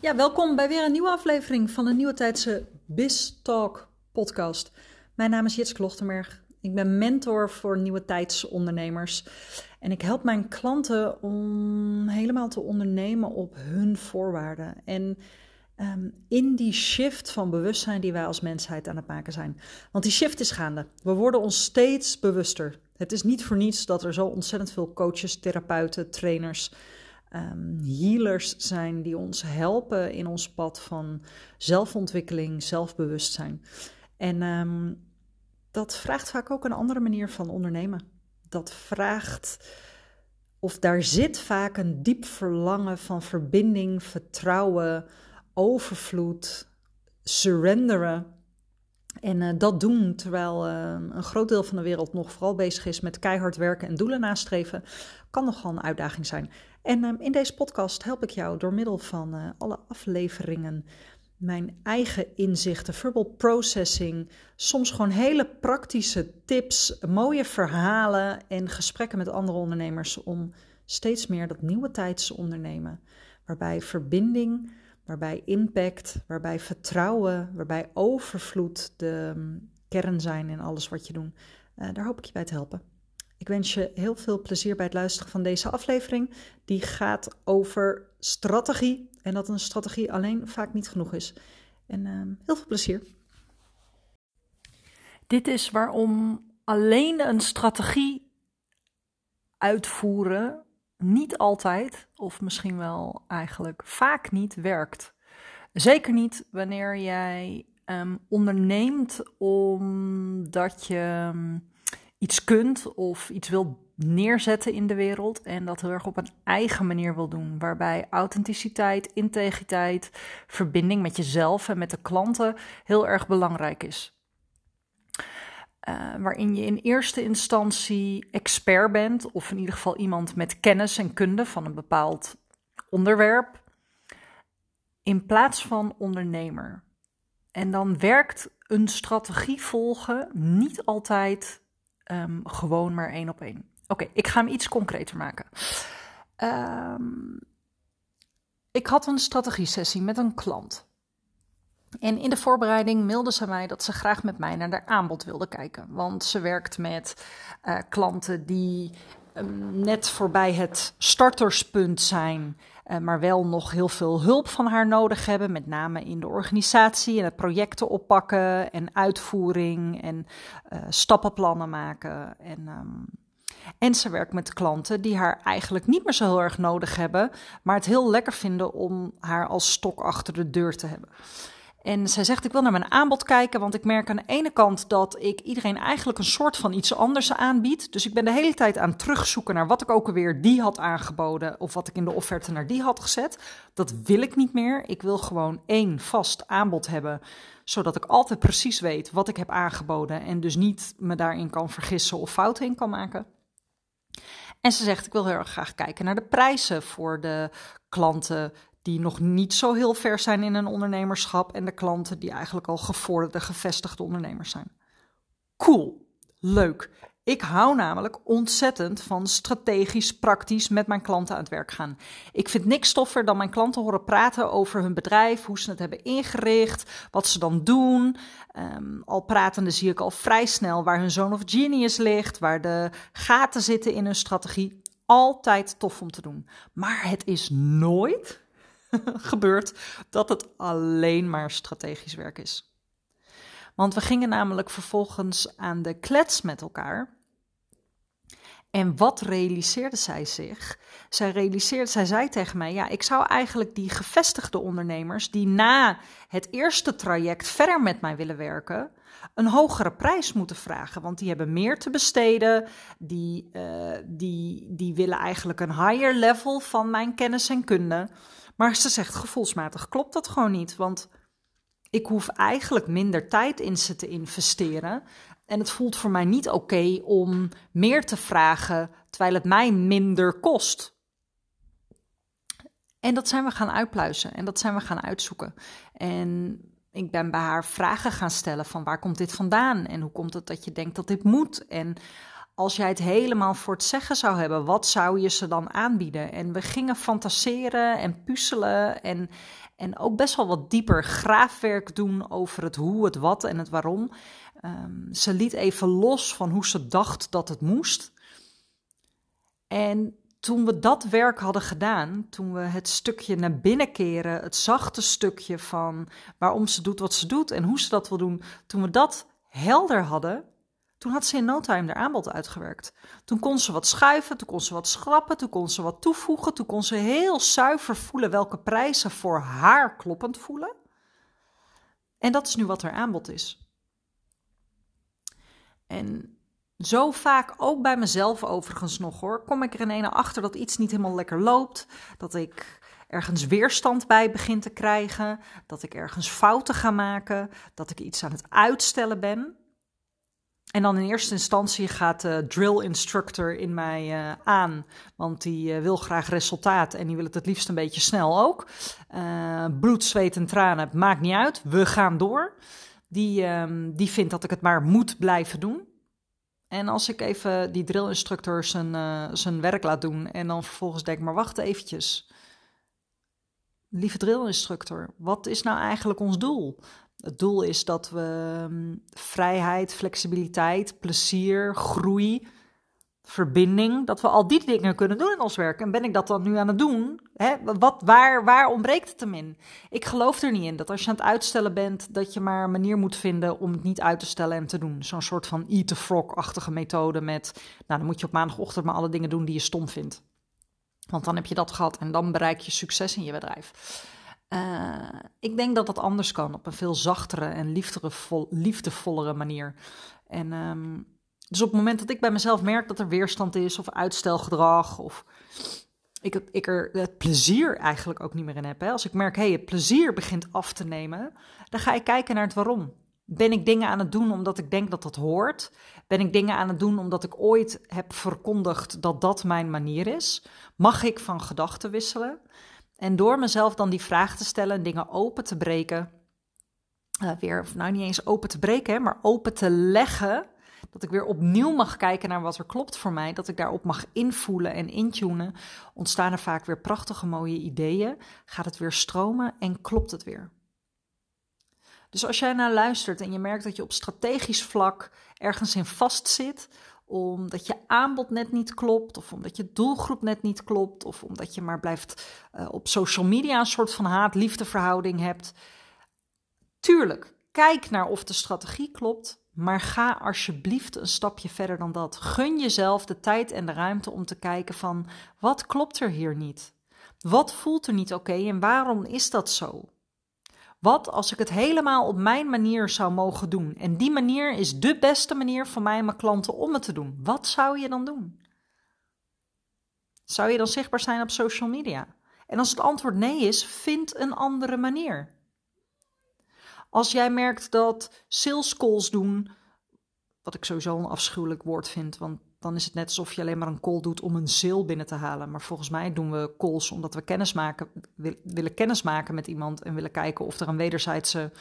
Ja, welkom bij weer een nieuwe aflevering van de Nieuwe Tijdse Biz Talk podcast. Mijn naam is Jits Klochtenberg. Ik ben mentor voor nieuwe tijdsondernemers. En ik help mijn klanten om helemaal te ondernemen op hun voorwaarden. En um, in die shift van bewustzijn die wij als mensheid aan het maken zijn. Want die shift is gaande. We worden ons steeds bewuster. Het is niet voor niets dat er zo ontzettend veel coaches, therapeuten, trainers um, healers zijn die ons helpen in ons pad van zelfontwikkeling, zelfbewustzijn. En um, dat vraagt vaak ook een andere manier van ondernemen. Dat vraagt, of daar zit vaak een diep verlangen van verbinding, vertrouwen, overvloed, surrenderen. En uh, dat doen terwijl uh, een groot deel van de wereld nog vooral bezig is met keihard werken en doelen nastreven, kan nogal een uitdaging zijn. En um, in deze podcast help ik jou door middel van uh, alle afleveringen mijn eigen inzichten, verbal processing, soms gewoon hele praktische tips, mooie verhalen en gesprekken met andere ondernemers om steeds meer dat nieuwe tijds ondernemen, waarbij verbinding waarbij impact, waarbij vertrouwen, waarbij overvloed de um, kern zijn in alles wat je doet. Uh, daar hoop ik je bij te helpen. Ik wens je heel veel plezier bij het luisteren van deze aflevering. Die gaat over strategie en dat een strategie alleen vaak niet genoeg is. En uh, heel veel plezier. Dit is waarom alleen een strategie uitvoeren niet altijd, of misschien wel eigenlijk vaak niet, werkt. Zeker niet wanneer jij um, onderneemt omdat je um, iets kunt of iets wil neerzetten in de wereld en dat heel erg op een eigen manier wil doen, waarbij authenticiteit, integriteit, verbinding met jezelf en met de klanten heel erg belangrijk is. Uh, waarin je in eerste instantie expert bent, of in ieder geval iemand met kennis en kunde van een bepaald onderwerp, in plaats van ondernemer. En dan werkt een strategie volgen niet altijd um, gewoon maar één op één. Oké, ik ga hem iets concreter maken. Um, ik had een strategie-sessie met een klant. En in de voorbereiding mailde ze mij dat ze graag met mij naar haar aanbod wilde kijken. Want ze werkt met uh, klanten die um, net voorbij het starterspunt zijn, uh, maar wel nog heel veel hulp van haar nodig hebben. Met name in de organisatie en het projecten oppakken en uitvoering en uh, stappenplannen maken. En. Um, en ze werkt met klanten die haar eigenlijk niet meer zo heel erg nodig hebben, maar het heel lekker vinden om haar als stok achter de deur te hebben. En zij zegt: Ik wil naar mijn aanbod kijken, want ik merk aan de ene kant dat ik iedereen eigenlijk een soort van iets anders aanbied. Dus ik ben de hele tijd aan het terugzoeken naar wat ik ook alweer die had aangeboden. of wat ik in de offerte naar die had gezet. Dat wil ik niet meer. Ik wil gewoon één vast aanbod hebben, zodat ik altijd precies weet wat ik heb aangeboden. en dus niet me daarin kan vergissen of fouten in kan maken. En ze zegt: Ik wil heel erg graag kijken naar de prijzen voor de klanten die nog niet zo heel ver zijn in een ondernemerschap en de klanten die eigenlijk al gevorderde, gevestigde ondernemers zijn. Cool, leuk. Ik hou namelijk ontzettend van strategisch, praktisch met mijn klanten aan het werk gaan. Ik vind niks stoffer dan mijn klanten horen praten over hun bedrijf, hoe ze het hebben ingericht, wat ze dan doen. Um, al pratende zie ik al vrij snel waar hun zone of genius ligt, waar de gaten zitten in hun strategie. Altijd tof om te doen. Maar het is nooit gebeurt dat het alleen maar strategisch werk is. Want we gingen namelijk vervolgens aan de klets met elkaar. En wat realiseerde zij zich? Zij realiseerde, zij zei tegen mij: Ja, ik zou eigenlijk die gevestigde ondernemers die na het eerste traject verder met mij willen werken, een hogere prijs moeten vragen. Want die hebben meer te besteden. Die, uh, die, die willen eigenlijk een higher level van mijn kennis en kunde. Maar ze zegt gevoelsmatig klopt dat gewoon niet. Want ik hoef eigenlijk minder tijd in ze te investeren. En het voelt voor mij niet oké om meer te vragen terwijl het mij minder kost. En dat zijn we gaan uitpluizen en dat zijn we gaan uitzoeken. En ik ben bij haar vragen gaan stellen van waar komt dit vandaan en hoe komt het dat je denkt dat dit moet en als jij het helemaal voor het zeggen zou hebben, wat zou je ze dan aanbieden? En we gingen fantaseren en puzzelen en, en ook best wel wat dieper graafwerk doen over het hoe, het wat en het waarom. Ehm, ze liet even los van hoe ze dacht dat het moest. En toen we dat werk hadden gedaan, toen we het stukje naar binnen keren, het zachte stukje van waarom ze doet wat ze doet en hoe ze dat wil doen, toen we dat helder hadden, toen had ze in no time haar aanbod uitgewerkt. Toen kon ze wat schuiven, toen kon ze wat schrappen, toen kon ze wat toevoegen, toen kon ze heel zuiver voelen welke prijzen voor haar kloppend voelen. En dat is nu wat haar aanbod is. En zo vaak, ook bij mezelf overigens nog hoor, kom ik er in achter dat iets niet helemaal lekker loopt. Dat ik ergens weerstand bij begin te krijgen. Dat ik ergens fouten ga maken. Dat ik iets aan het uitstellen ben. En dan in eerste instantie gaat de drill instructor in mij uh, aan, want die uh, wil graag resultaat en die wil het het liefst een beetje snel ook. Uh, bloed, zweet en tranen, maakt niet uit, we gaan door. Die, um, die vindt dat ik het maar moet blijven doen. En als ik even die drill instructor zijn, zijn werk laat doen en dan vervolgens denk, maar wacht eventjes. Lieve drill instructor, wat is nou eigenlijk ons doel? Het doel is dat we ehm, vrijheid, flexibiliteit, plezier, groei, verbinding, dat we al die dingen kunnen doen in ons werk. En ben ik dat dan nu aan het doen? Hè? Wat, waar, waar ontbreekt het hem in? Ik geloof er niet in dat als je aan het uitstellen bent, dat je maar een manier moet vinden om het niet uit te stellen en te doen. Zo'n soort van eat the frog-achtige methode met, nou dan moet je op maandagochtend maar alle dingen doen die je stom vindt. Want dan heb je dat gehad en dan bereik je succes in je bedrijf. Uh, ik denk dat dat anders kan, op een veel zachtere en liefdevollere manier. En um, dus op het moment dat ik bij mezelf merk dat er weerstand is, of uitstelgedrag, of ik, ik er het plezier eigenlijk ook niet meer in heb. Hè? Als ik merk, hé, hey, het plezier begint af te nemen, dan ga ik kijken naar het waarom. Ben ik dingen aan het doen omdat ik denk dat dat hoort? Ben ik dingen aan het doen omdat ik ooit heb verkondigd dat dat mijn manier is? Mag ik van gedachten wisselen? En door mezelf dan die vraag te stellen en dingen open te breken, uh, weer, nou niet eens open te breken, maar open te leggen, dat ik weer opnieuw mag kijken naar wat er klopt voor mij, dat ik daarop mag invoelen en intunen, ontstaan er vaak weer prachtige mooie ideeën, gaat het weer stromen en klopt het weer. Dus als jij naar luistert en je merkt dat je op strategisch vlak ergens in vastzit, omdat je aanbod net niet klopt, of omdat je doelgroep net niet klopt, of omdat je maar blijft uh, op social media een soort van haat-liefde verhouding hebt. Tuurlijk, kijk naar of de strategie klopt, maar ga alsjeblieft een stapje verder dan dat. Gun jezelf de tijd en de ruimte om te kijken van wat klopt er hier niet? Wat voelt er niet oké en waarom is dat zo? Wat als ik het helemaal op mijn manier zou mogen doen? En die manier is de beste manier voor mij en mijn klanten om het te doen. Wat zou je dan doen? Zou je dan zichtbaar zijn op social media? En als het antwoord nee is, vind een andere manier. Als jij merkt dat sales calls doen, wat ik sowieso een afschuwelijk woord vind, want dan is het net alsof je alleen maar een call doet om een sale binnen te halen. Maar volgens mij doen we calls omdat we kennis maken, willen kennis maken met iemand en willen kijken of er een wederzijdse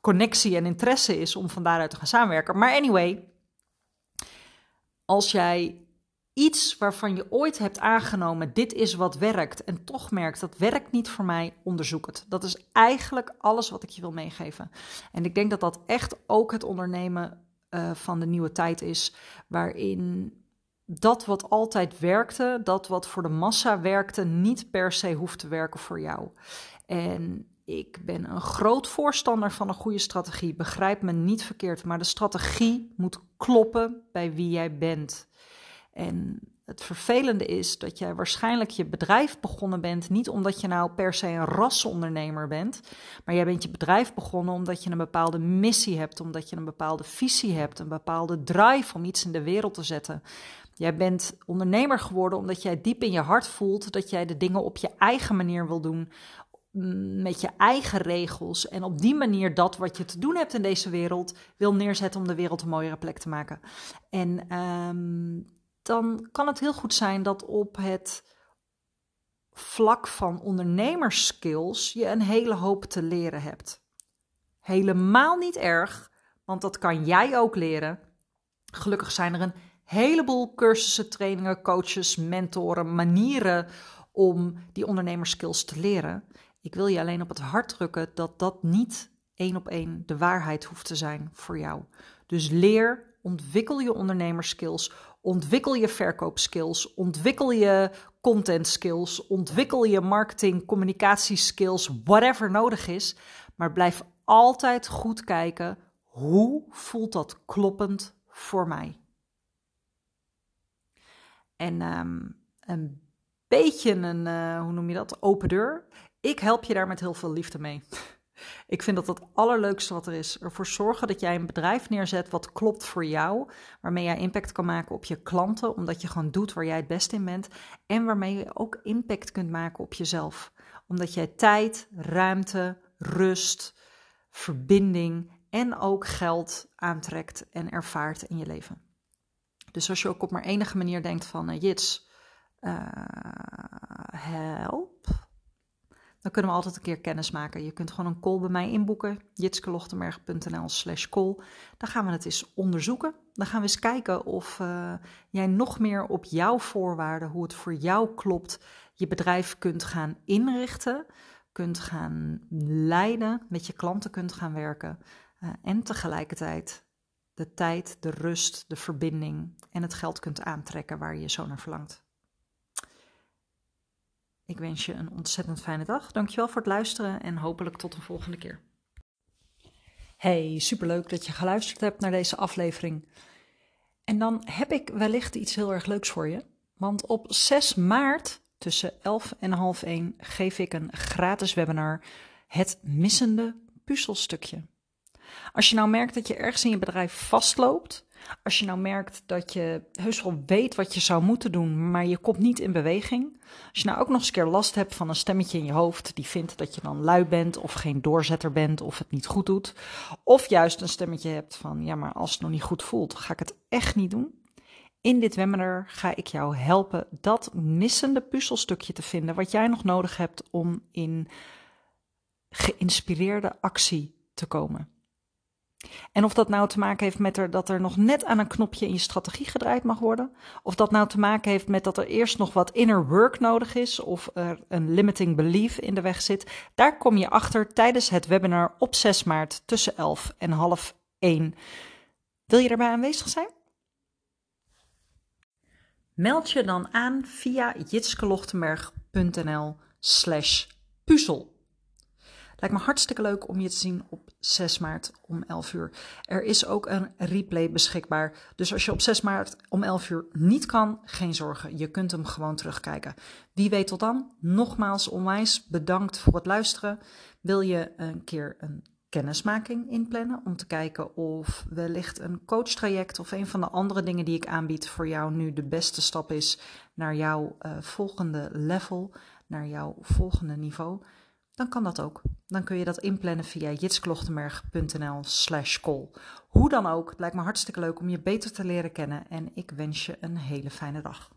connectie en interesse is om van daaruit te gaan samenwerken. Maar anyway, als jij iets waarvan je ooit hebt aangenomen, dit is wat werkt, en toch merkt dat werkt niet voor mij, onderzoek het. Dat is eigenlijk alles wat ik je wil meegeven. En ik denk dat dat echt ook het ondernemen uh, van de nieuwe tijd is, waarin dat wat altijd werkte, dat wat voor de massa werkte, niet per se hoeft te werken voor jou. En ik ben een groot voorstander van een goede strategie. Begrijp me niet verkeerd, maar de strategie moet kloppen bij wie jij bent. En het vervelende is dat jij waarschijnlijk je bedrijf begonnen bent, niet omdat je nou per se een rasondernemer bent, maar jij bent je bedrijf begonnen omdat je een bepaalde missie hebt, omdat je een bepaalde visie hebt, een bepaalde drive om iets in de wereld te zetten. Jij bent ondernemer geworden omdat jij diep in je hart voelt dat jij de dingen op je eigen manier wil doen, mm, met je eigen regels en op die manier dat wat je te doen hebt in deze wereld wil neerzetten om de wereld een mooiere plek te maken. En um, dan kan het heel goed zijn dat op het vlak van ondernemerskills je een hele hoop te leren hebt. Helemaal niet erg, want dat kan jij ook leren. Gelukkig zijn er een heleboel cursussen, trainingen, coaches, mentoren, manieren om die ondernemerskills te leren. Ik wil je alleen op het hart drukken dat dat niet één op één de waarheid hoeft te zijn voor jou. Dus leer, ontwikkel je ondernemerskills, ontwikkel je verkoopskills, ontwikkel je content skills, ontwikkel je marketing, communicatieskills, whatever nodig is. Maar blijf altijd goed kijken, hoe voelt dat kloppend voor mij? En ehm, een beetje een, uh, hoe noem je dat, open deur. Ik help je daar met heel veel liefde mee. Ik vind dat het allerleukste wat er is. Ervoor zorgen dat jij een bedrijf neerzet wat klopt voor jou. Waarmee jij impact kan maken op je klanten. Omdat je gewoon doet waar jij het best in bent. En waarmee je ook impact kunt maken op jezelf. Omdat jij tijd, ruimte, rust, verbinding en ook geld aantrekt en ervaart in je leven. Dus als je ook op maar enige manier denkt van, uh, Jits, uh, help, dan kunnen we altijd een keer kennis maken. Je kunt gewoon een call bij mij inboeken, jitskelochtenberg.nl slash call. Dan gaan we het eens onderzoeken. Dan gaan we eens kijken of uh, jij nog meer op jouw voorwaarden, hoe het voor jou klopt, je bedrijf kunt gaan inrichten, kunt gaan leiden, met je klanten kunt gaan werken en tegelijkertijd de tijd, de rust, de verbinding en het geld kunt aantrekken waar je zo naar verlangt. Ik wens je een ontzettend fijne dag. Dankjewel voor het luisteren en hopelijk tot een volgende keer. Hey, superleuk dat je geluisterd hebt naar deze aflevering. En dan heb ik wellicht iets heel erg leuks voor je. Want op 6 maart tussen 11 en half 1 geef ik een gratis webinar Het missende puzzelstukje. Als je nou merkt dat je ergens in je bedrijf vastloopt, als je nou merkt dat je heus wel weet wat je zou moeten doen, maar je komt niet in beweging. Als je nou ook nog eens keer last hebt van een stemmetje in je hoofd die vindt dat je dan lui bent of geen doorzetter bent of het niet goed doet. Of juist een stemmetje hebt van ja, maar als het nog niet goed voelt, ga ik het echt niet doen. In dit webinar ga ik jou helpen dat missende puzzelstukje te vinden wat jij nog nodig hebt om in geïnspireerde actie te komen. En of dat nou te maken heeft met er, dat er nog net aan een knopje in je strategie gedraaid mag worden, of dat nou te maken heeft met dat er eerst nog wat inner work nodig is, of er een limiting belief in de weg zit, daar kom je achter tijdens het webinar op 6 maart tussen 11 en half 1. Wil je erbij aanwezig zijn? Meld je dan aan via jitskelochtenberg.nl slash puzzel. Lijkt me hartstikke leuk om je te zien op 6 maart om 11 uur. Er is ook een replay beschikbaar. Dus als je op 6 maart om 11 uur niet kan, geen zorgen. Je kunt hem gewoon terugkijken. Wie weet tot dan. Nogmaals onwijs bedankt voor het luisteren. Wil je een keer een kennismaking inplannen om te kijken of wellicht een coachtraject of een van de andere dingen die ik aanbied voor jou nu de beste stap is naar jouw uh, volgende level, naar jouw volgende niveau? Dan kan dat ook. Dan kun je dat inplannen via jitsklochtenberg.nl slash call. Hoe dan ook, het lijkt me hartstikke leuk om je beter te leren kennen en ik wens je een hele fijne dag.